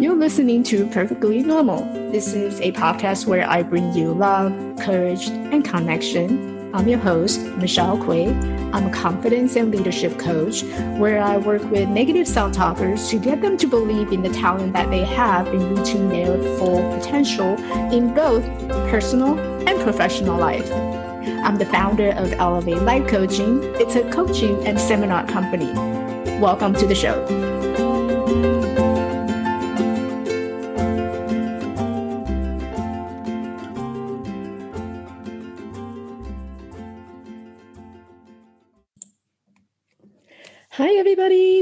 You're listening to Perfectly Normal. This is a podcast where I bring you love, courage, and connection. I'm your host, Michelle Kuei. I'm a confidence and leadership coach where I work with negative self talkers to get them to believe in the talent that they have in reaching their full potential in both personal and professional life. I'm the founder of Elevate Life Coaching. It's a coaching and seminar company. Welcome to the show.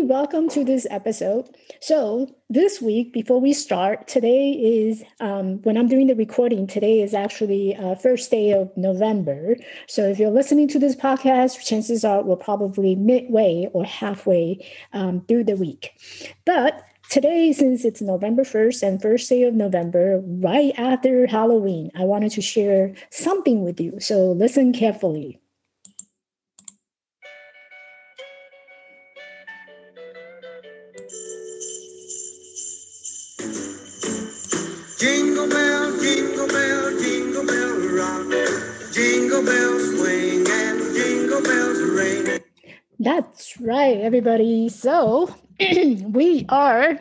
Welcome to this episode. So, this week, before we start, today is um, when I'm doing the recording, today is actually uh, first day of November. So, if you're listening to this podcast, chances are we're probably midway or halfway um, through the week. But today, since it's November 1st and first day of November, right after Halloween, I wanted to share something with you. So, listen carefully. Jingle bells swing and jingle bells ring. That's right, everybody. So we are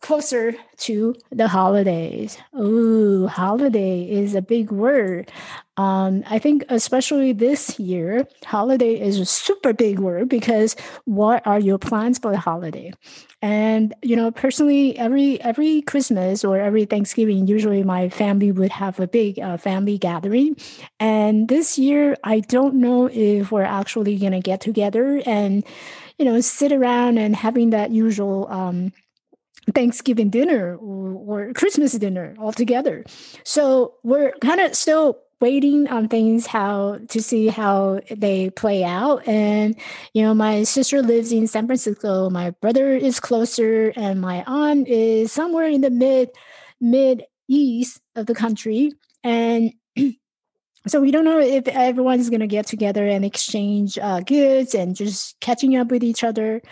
closer to the holidays. Oh, holiday is a big word. Um, I think especially this year, holiday is a super big word because what are your plans for the holiday? And you know, personally, every every Christmas or every Thanksgiving, usually my family would have a big uh, family gathering. And this year, I don't know if we're actually gonna get together and you know sit around and having that usual. Um, Thanksgiving dinner or, or, Christmas dinner all together. So we're kind of still waiting on things how to see how they play out. And you know my sister lives in san francisco. My brother is closer and my aunt is somewhere in the mid mid east of the country. And so we don't know if everyone's going to get together and exchange uh, goods and just catching up with each other.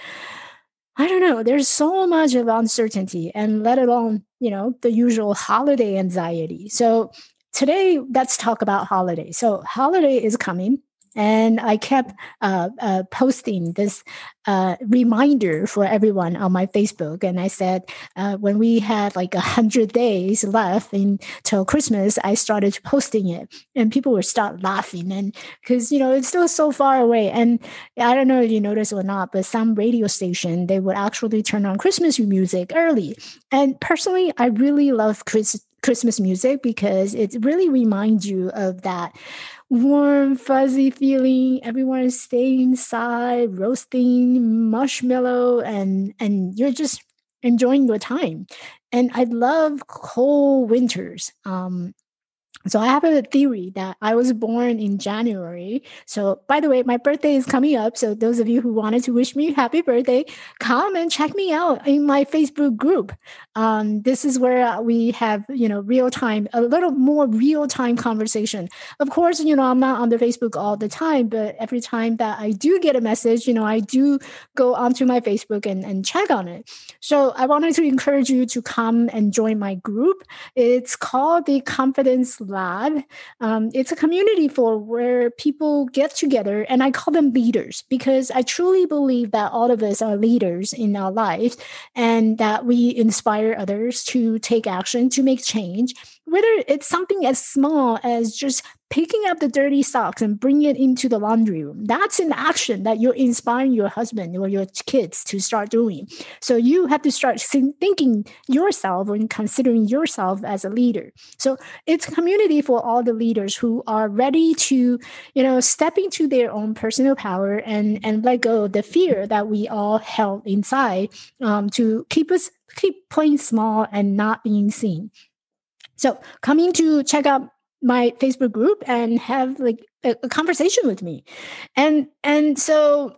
I don't know. There's so much of uncertainty and let alone you know the usual holiday anxiety. So today let's talk about holiday. So holiday is coming and i kept uh, uh, posting this uh, reminder for everyone on my facebook and i said uh, when we had like a hundred days left until christmas i started posting it and people would start laughing and because you know it's still so far away and i don't know if you noticed or not but some radio station they would actually turn on christmas music early and personally i really love Chris, Christmas music because it really reminds you of that warm, fuzzy feeling. Everyone is staying inside, roasting marshmallow, and and you're just enjoying your time. And I love cold winters. Um, so I have a theory that I was born in January. So by the way, my birthday is coming up. So those of you who wanted to wish me happy birthday, come and check me out in my Facebook group. Um, this is where we have, you know, real time, a little more real time conversation. Of course, you know, I'm not on the Facebook all the time, but every time that I do get a message, you know, I do go onto my Facebook and, and check on it. So I wanted to encourage you to come and join my group. It's called the Confidence Lab. Um, it's a community for where people get together, and I call them leaders because I truly believe that all of us are leaders in our lives, and that we inspire others to take action to make change whether it's something as small as just picking up the dirty socks and bringing it into the laundry room. That's an action that you're inspiring your husband or your kids to start doing. So you have to start thinking yourself and considering yourself as a leader. So it's community for all the leaders who are ready to, you know, step into their own personal power and and let go of the fear that we all held inside um, to keep us keep playing small and not being seen. So coming to check out my Facebook group and have like a, a conversation with me. And and so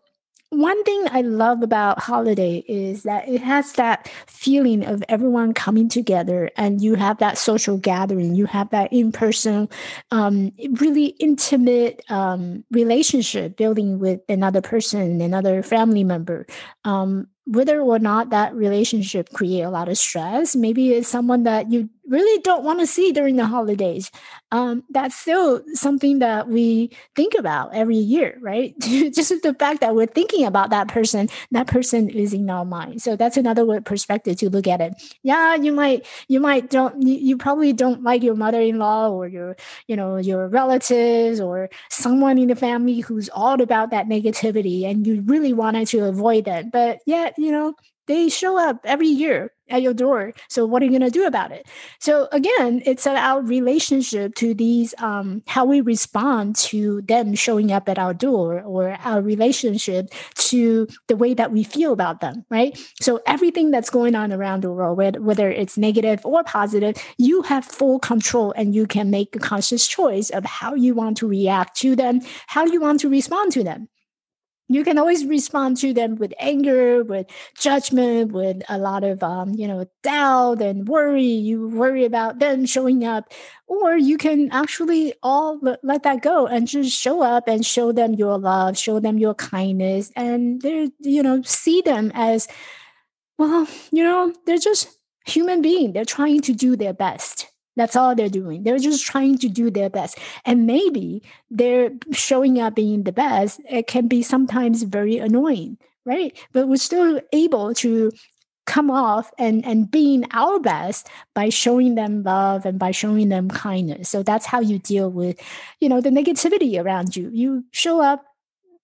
one thing I love about holiday is that it has that feeling of everyone coming together and you have that social gathering, you have that in person, um, really intimate um, relationship building with another person, another family member. Um, whether or not that relationship create a lot of stress maybe it's someone that you really don't want to see during the holidays. Um, that's still something that we think about every year right? Just the fact that we're thinking about that person that person is in our mind. So that's another perspective to look at it. Yeah you might you might don't you, you probably don't like your mother-in-law or your you know your relatives or someone in the family who's all about that negativity and you really wanted to avoid that. But yet you know they show up every year at your door. So what are you going to do about it? So again, it's our relationship to these, um, how we respond to them showing up at our door or our relationship to the way that we feel about them, right? So everything that's going on around the world, whether it's negative or positive, you have full control and you can make a conscious choice of how you want to react to them, how you want to respond to them you can always respond to them with anger with judgment with a lot of um, you know doubt and worry. You worry about them showing up or you can actually all let that go and just show up and show them your love show them your kindness and they're you know see them as well you know they're just human being. They're trying to do their best that's all they're doing. They're just trying to do their best. And maybe they're showing up being the best. It can be sometimes very annoying, right? But we're still able to come off and and being our best by showing them love and by showing them kindness so that's how you deal with you know the negativity around you you show up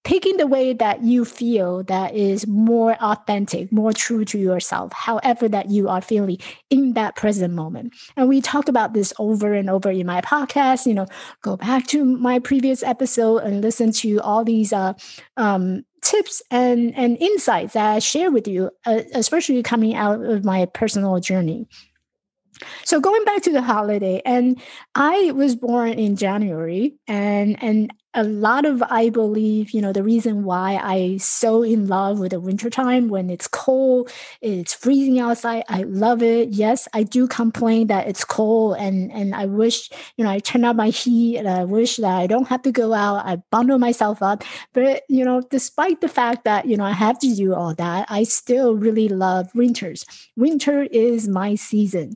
picking the way that you feel that is more authentic, more true to yourself, however that you are feeling in that present moment. And we talk about this over and over in my podcast. You know, go back to my previous episode and listen to all these uh, um, tips and and insights that I share with you, uh, especially coming out of my personal journey. So going back to the holiday, and I was born in January, and and a lot of i believe you know the reason why i so in love with the wintertime when it's cold it's freezing outside i love it. Yes i do complain that it's cold and and i wish you know i turn up my heat and i wish that i don't have to go out. I bundle myself up. But you know despite the fact that you know i have to do all that i still really love winters. Winter is my season.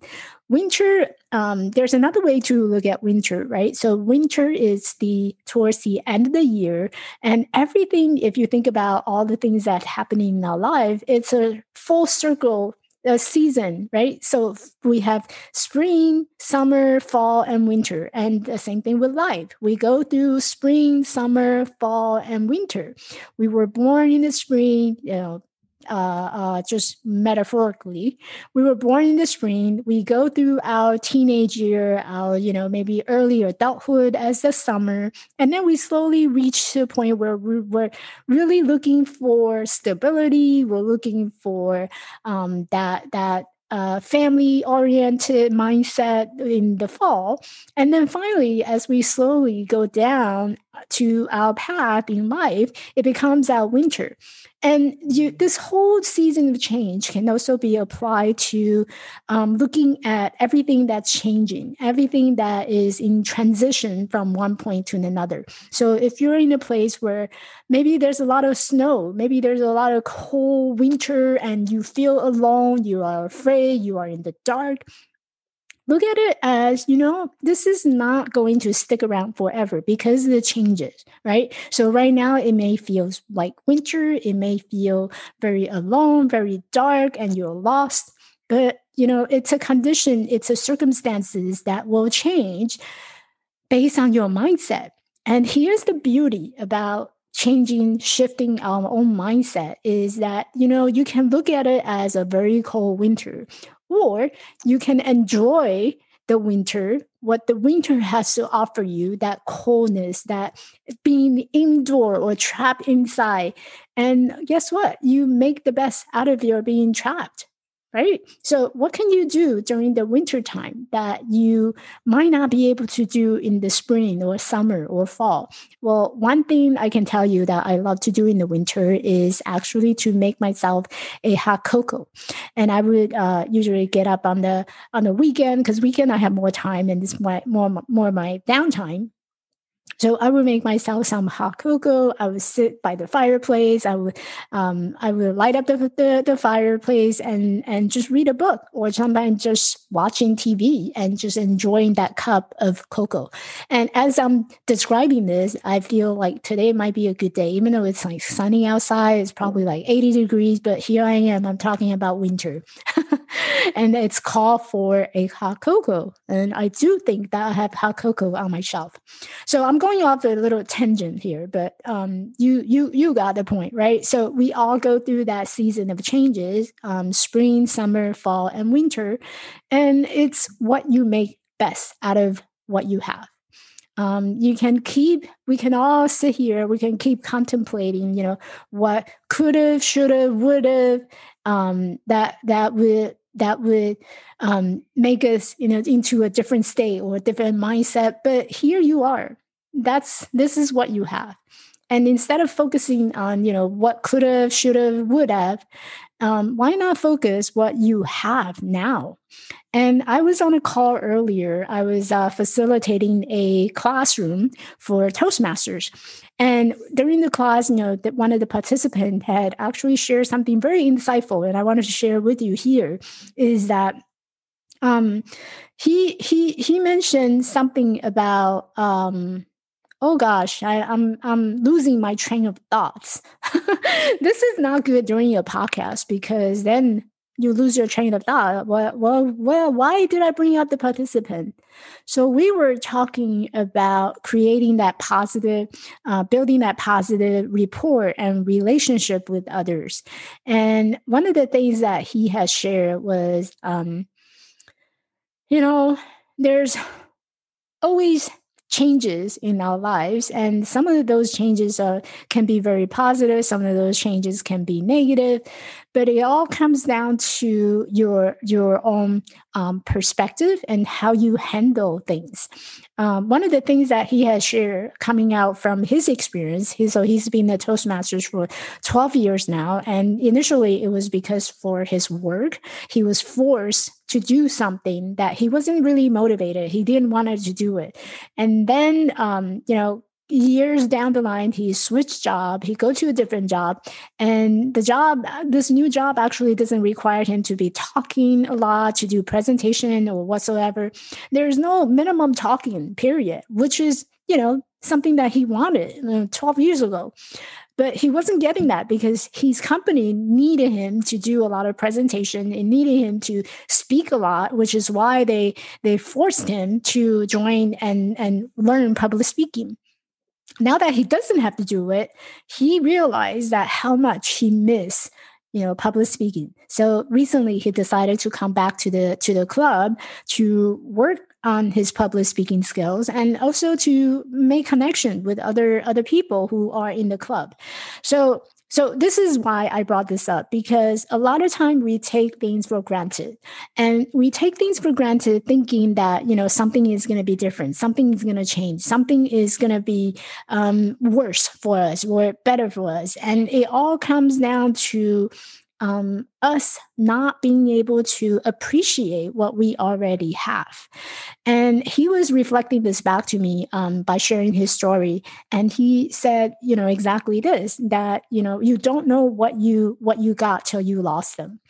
Winter um, there's another way to look at winter right? So winter is the towards the end of the year and everything if you think about all the things that happening in our life it's a full circle a season right? So we have spring summer fall and winter and the same thing with life. We go through spring summer fall and winter. We were born in the spring you know uh, uh, just metaphorically. We were born in the spring. We go through our teenage year, our you know maybe early adulthood as the summer, and then we slowly reach to a point where we, we're really looking for stability. We're looking for um, that that uh, family oriented mindset in the fall. And then finally, as we slowly go down to our path in life, it becomes our winter. And you, this whole season of change can also be applied to um, looking at everything that's changing, everything that is in transition from one point to another. So if you're in a place where maybe there's a lot of snow, maybe there's a lot of cold winter, and you feel alone, you are afraid, you are in the dark, look at it as you know this is not going to stick around forever because the changes right? So right now it may feel like winter it may feel very alone very dark and you're lost. But you know it's a condition it's a circumstances that will change based on your mindset. And here's the beauty about changing shifting our own mindset is that you know you can look at it as a very cold winter or you can enjoy the winter, what the winter has to offer you, that coldness, that being indoor or trapped inside. And guess what? You make the best out of your being trapped right? So, what can you do during the winter time that you might not be able to do in the spring or summer or fall? Well, one thing I can tell you that I love to do in the winter is actually to make myself a hot cocoa, and I would uh, usually get up on the on the weekend because weekend I have more time and it's my more more my downtime So I would make myself some hot cocoa. I would sit by the fireplace. I would um, I would light up the, the, the fireplace and and just read a book, or sometimes just watching TV and just enjoying that cup of cocoa. And as I'm describing this, I feel like today might be a good day, even though it's like sunny outside. It's probably like 80 degrees, but here I am. I'm talking about winter, and it's called for a hot cocoa. And I do think that I have hot cocoa on my shelf. So I'm going off a little tangent here, but um, you you you got the point, right? So we all go through that season of changes, um, spring, summer, fall, and winter, and it's what you make best out of what you have. Um, you can keep we can all sit here we can keep contemplating you know what could have should have would have um, that that would that would um, make us you know into a different state or a different mindset but here you are that's this is what you have. And instead of focusing on you know what could have should have would have um, why not focus what you have now? And i was on a call earlier. I was uh, facilitating a classroom for toastmasters. And during the class you know that one of the participants had actually shared something very insightful and i wanted to share with you here is that um, he he he mentioned something about um, oh gosh, I, am I'm, I'm losing my train of thoughts. this is not good during a podcast because then you lose your train of thought. Well, well, well, why did I bring up the participant? So we were talking about creating that positive, uh, building that positive rapport and relationship with others. And one of the things that he has shared was, um, you know, there's always changes in our lives and some of those changes are, can be very positive some of those changes can be negative but it all comes down to your your own um, perspective and how you handle things. Um, one of the things that he has shared coming out from his experience he, so he's been a toastmasters for 12 years now and initially it was because for his work he was forced to do something that he wasn't really motivated. He didn't want to do it. And then um, you know years down the line he switched job. He go to a different job. And the job this new job actually doesn't require him to be talking a lot to do presentation or whatsoever. There's no minimum talking period which is you know something that he wanted uh, 12 years ago. But he wasn't getting that because his company needed him to do a lot of presentation. And needed him to speak a lot which is why they they forced him to join and and learn public speaking. Now that he doesn't have to do it, he realized that how much he missed you know public speaking. So recently he decided to come back to the to the club to work on his public speaking skills and also to make connection with other other people who are in the club so so this is why I brought this up because a lot of time we take things for granted and we take things for granted thinking that, you know, something is going to be different. Something is going to change. Something is going to be um, worse for us or better for us. And it all comes down to um, us not being able to appreciate what we already have. And he was reflecting this back to me um, by sharing his story. And he said, you know, exactly this that, you know, you don't know what you what you got till you lost them.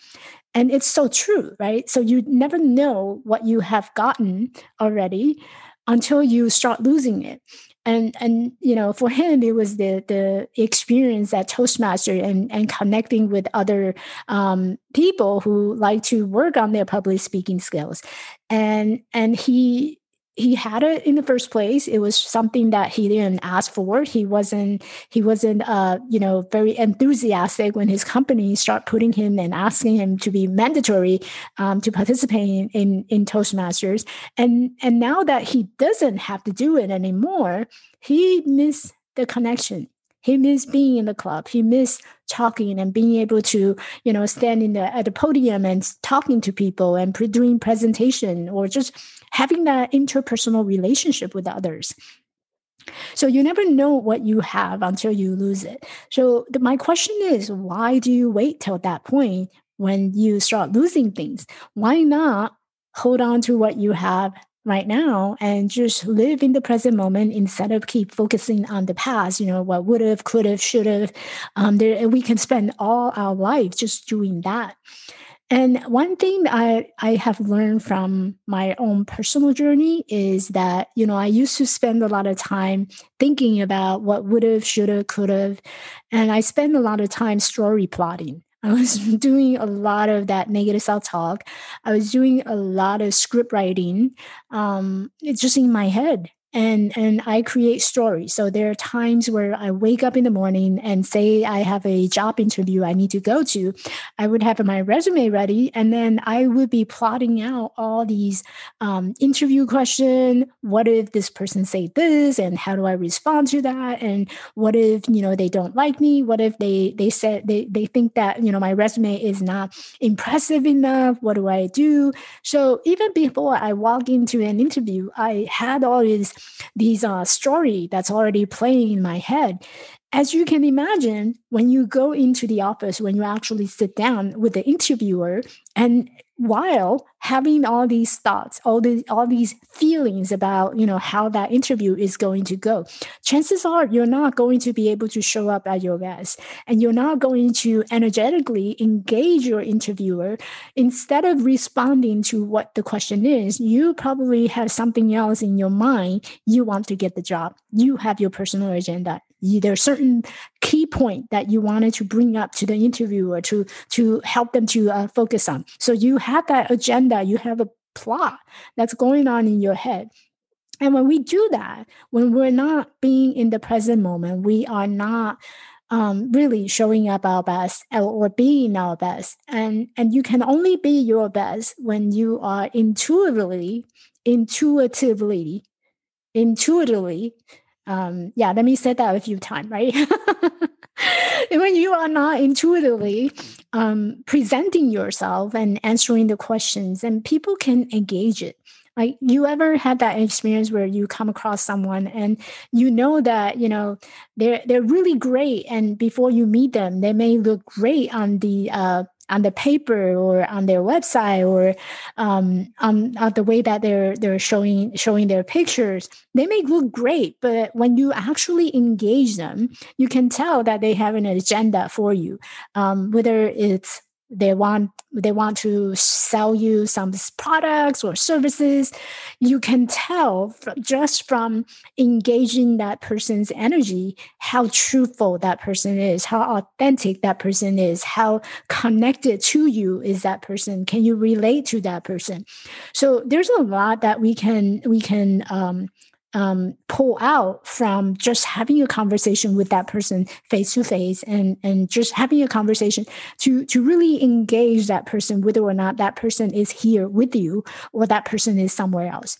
And it's so true, right? So you never know what you have gotten already until you start losing it. And and you know for him it was the the experience at toastmaster and and connecting with other um, people who like to work on their public speaking skills. And and he he had it in the first place. It was something that he didn't ask for. He wasn't he wasn't uh you know very enthusiastic when his company start putting him and asking him to be mandatory um, to participate in, in in toastmasters. And and now that he doesn't have to do it anymore he missed the connection. He missed being in the club. He missed talking and being able to you know stand in the at the podium and talking to people and pre- doing presentation or just having that interpersonal relationship with others. So you never know what you have until you lose it. So the, my question is, why do you wait till that point when you start losing things? Why not hold on to what you have right now and just live in the present moment instead of keep focusing on the past you know what would have could have should have um, there, we can spend all our life just doing that and one thing I, I have learned from my own personal journey is that, you know, I used to spend a lot of time thinking about what would have, should have, could have. And I spend a lot of time story plotting. I was doing a lot of that negative self talk. I was doing a lot of script writing. Um, it's just in my head and and I create stories. So there are times where I wake up in the morning and say I have a job interview I need to go to. I would have my resume ready, and then I would be plotting out all these um, interview question. What if this person say this, and how do I respond to that? And what if you know they don't like me? What if they they said they they think that you know my resume is not impressive enough? What do I do? So even before I walk into an interview, I had all these these uh, story that's already playing in my head. As you can imagine when you go into the office when you actually sit down with the interviewer and while having all these thoughts all these all these feelings about you know how that interview is going to go. Chances are you're not going to be able to show up at your best and you're not going to energetically engage your interviewer. Instead of responding to what the question is you probably have something else in your mind you want to get the job. You have your personal agenda there's certain key point that you wanted to bring up to the interviewer to to help them to uh, focus on. So you have that agenda you have a plot that's going on in your head. And when we do that when we're not being in the present moment we are not um, really showing up our best or being our best. And and you can only be your best when you are intuitively intuitively intuitively um, yeah, let me say that a few times, right? when you are not intuitively um, presenting yourself and answering the questions, and people can engage it. Like you ever had that experience where you come across someone and you know that you know they're they're really great, and before you meet them, they may look great on the uh, on the paper or on their website or um, on, on the way that they're they're showing showing their pictures they may look great but when you actually engage them you can tell that they have an agenda for you. Um, whether it's they want they want to sell you some products or services. You can tell just from engaging that person's energy how truthful that person is how authentic that person is how connected to you is that person can you relate to that person? So there's a lot that we can we can um, um, pull out from just having a conversation with that person face to face and and just having a conversation to to really engage that person whether or not that person is here with you or that person is somewhere else.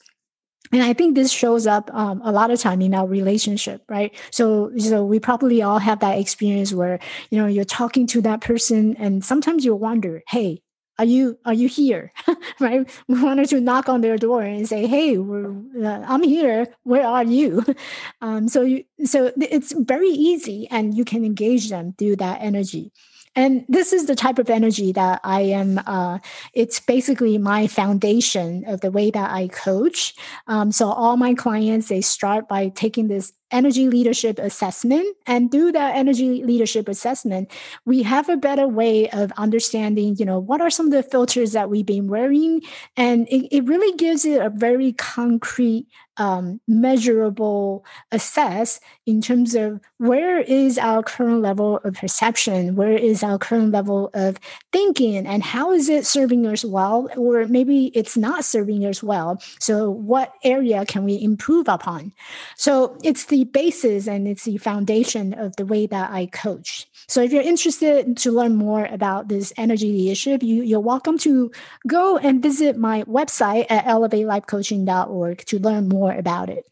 And i think this shows up um, a lot of time in our relationship right? So so we probably all have that experience where you know you're talking to that person and sometimes you wonder hey are you are you here? Right? We wanted to knock on their door and say hey uh, i'm here. Where are you? Um, so you so it's very easy and you can engage them through that energy. And this is the type of energy that i am uh, it's basically my foundation of the way that i coach. Um, so all my clients they start by taking this energy leadership assessment. And through that energy leadership assessment we have a better way of understanding you know what are some of the filters that we've been wearing. And it, it really gives it a very concrete um, measurable assess in terms of where is our current level of perception where is our current level of thinking and how is it serving us well or maybe it's not serving us well. So what area can we improve upon? So it's the basis and it's the foundation of the way that i coach. So if you're interested to learn more about this energy leadership you, you're welcome to go and visit my website at elevatelifecoaching.org to learn more about it.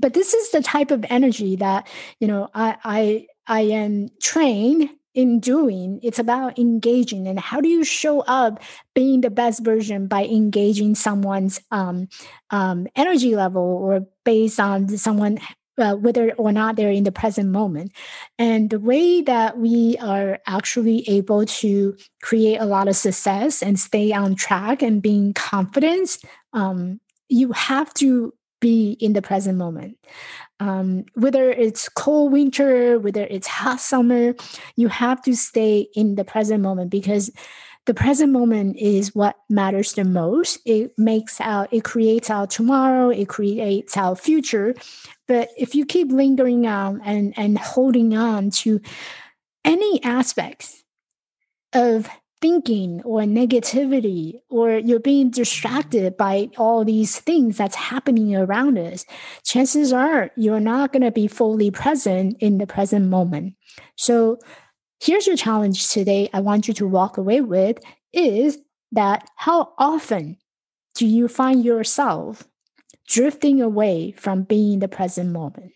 But this is the type of energy that you know i i i am trained in doing. It's about engaging. And how do you show up being the best version by engaging someone's um, um, energy level or based on someone uh, whether or not they're in the present moment. And the way that we are actually able to create a lot of success and stay on track and being confident um, you have to be in the present moment. Um, whether it's cold winter, whether it's hot summer, you have to stay in the present moment because the present moment is what matters the most. It makes our, it creates our tomorrow, it creates our future. But if you keep lingering on and, and holding on to any aspects of thinking or negativity or you're being distracted by all these things that's happening around us chances are you're not going to be fully present in the present moment. So here's your challenge today i want you to walk away with is that how often do you find yourself drifting away from being in the present moment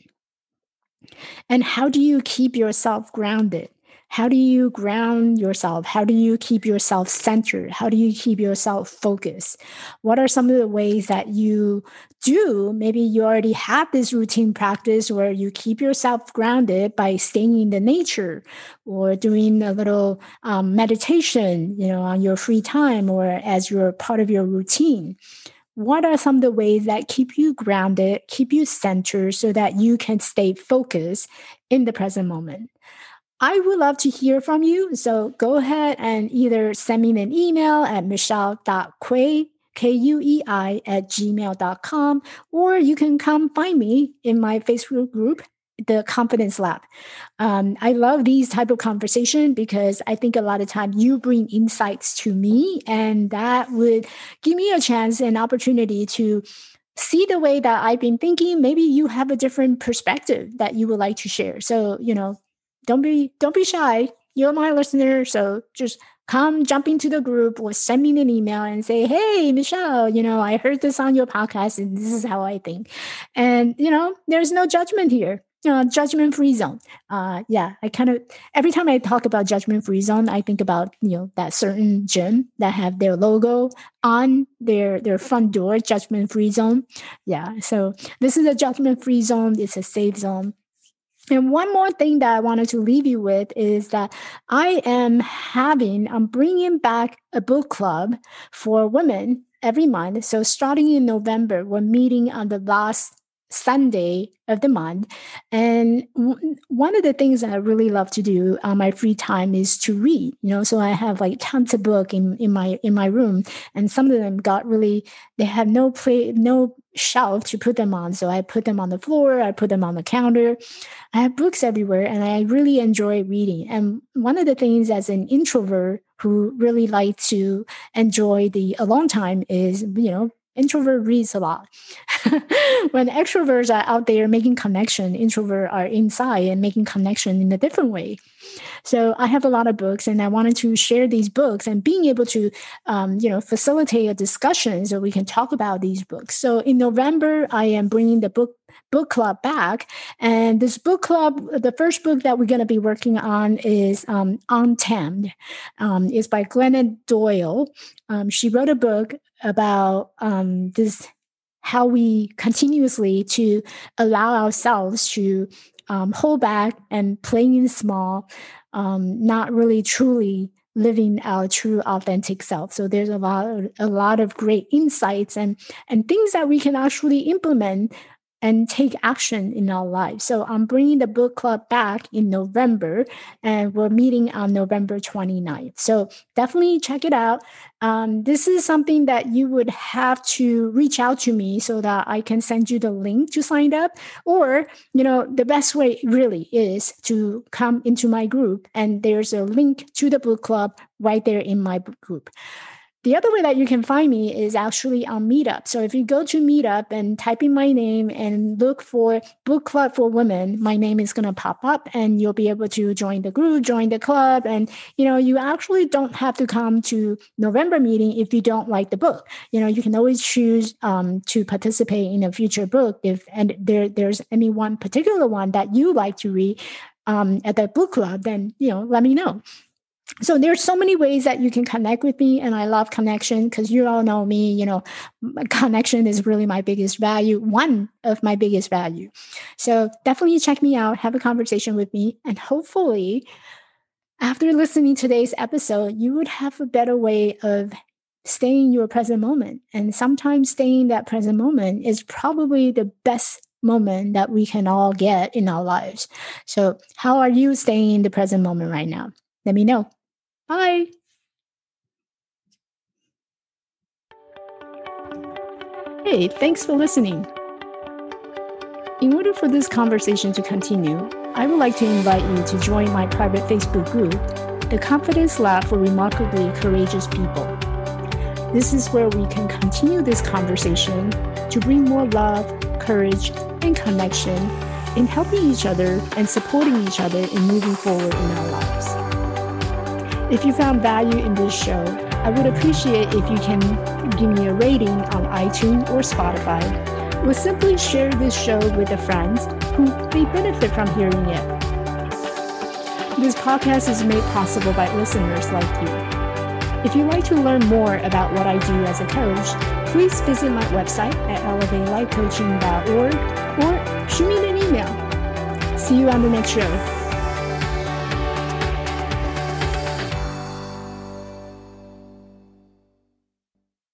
and how do you keep yourself grounded how do you ground yourself? How do you keep yourself centered? How do you keep yourself focused? What are some of the ways that you do? Maybe you already have this routine practice where you keep yourself grounded by staying in the nature or doing a little um, meditation, you know, on your free time or as your part of your routine what are some of the ways that keep you grounded, keep you centered so that you can stay focused in the present moment? I would love to hear from you. So go ahead and either send me an email at michelle.kuei, K-U-E-I, at gmail.com, or you can come find me in my Facebook group, the Confidence Lab. Um, I love these type of conversation because I think a lot of time you bring insights to me, and that would give me a chance and opportunity to see the way that I've been thinking. Maybe you have a different perspective that you would like to share. So, you know, don't be don't be shy. You're my listener, so just come jump into the group or send me an email and say, "Hey, Michelle, you know, I heard this on your podcast, and this is how I think." And you know, there's no judgment here. Uh, judgment free zone. Uh, yeah, I kind of every time I talk about judgment free zone, I think about you know that certain gym that have their logo on their their front door, judgment free zone. Yeah, so this is a judgment free zone. It's a safe zone and one more thing that I wanted to leave you with is that I am having, I'm bringing back a book club for women every month. So starting in November, we're meeting on the last Sunday of the month. And w- one of the things that I really love to do on my free time is to read. You know, so I have like tons of book in, in my in my room, and some of them got really they have no play no shelf to put them on. So I put them on the floor, I put them on the counter. I have books everywhere, and I really enjoy reading. And one of the things as an introvert who really like to enjoy the alone time is you know introvert reads a lot. When extroverts are out there making connection introverts are inside and making connection in a different way. So i have a lot of books and i wanted to share these books and being able to um, you know facilitate a discussion so we can talk about these books. So in november i am bringing the book book club back. And this book club the first book that we're going to be working on is um, untamed. Um, is by glennon doyle. Um, she wrote a book about um, this how we continuously to allow ourselves to um, hold back and playing small, um, not really truly living our true authentic self. So there's a lot, of, a lot of great insights and and things that we can actually implement and take action in our lives. So I'm bringing the book club back in November, and we're meeting on November 29th. So definitely check it out. Um, this is something that you would have to reach out to me so that I can send you the link to sign up. Or, you know, the best way really is to come into my group, and there's a link to the book club right there in my group. The other way that you can find me is actually on Meetup. So if you go to Meetup and type in my name and look for Book Club for Women, my name is going to pop up and you'll be able to join the group, join the club. And, you know, you actually don't have to come to November meeting if you don't like the book. You know, you can always choose um, to participate in a future book if and there there's any one particular one that you like to read um, at that book club, then, you know, let me know so there's so many ways that you can connect with me and i love connection because you all know me you know connection is really my biggest value one of my biggest value so definitely check me out have a conversation with me and hopefully after listening to today's episode you would have a better way of staying your present moment. And sometimes staying that present moment is probably the best moment that we can all get in our lives. So, how are you staying in the present moment right now? Let me know. Bye. Hey, thanks for listening. In order for this conversation to continue, I would like to invite you to join my private Facebook group, The Confidence Lab for Remarkably Courageous People. This is where we can continue this conversation to bring more love, courage, and connection in helping each other and supporting each other in moving forward in our lives. If you found value in this show, I would appreciate if you can give me a rating on iTunes or Spotify, or simply share this show with a friend who may benefit from hearing it. This podcast is made possible by listeners like you. If you'd like to learn more about what I do as a coach, please visit my website at elevatelifecoaching.org or shoot me an email. See you on the next show.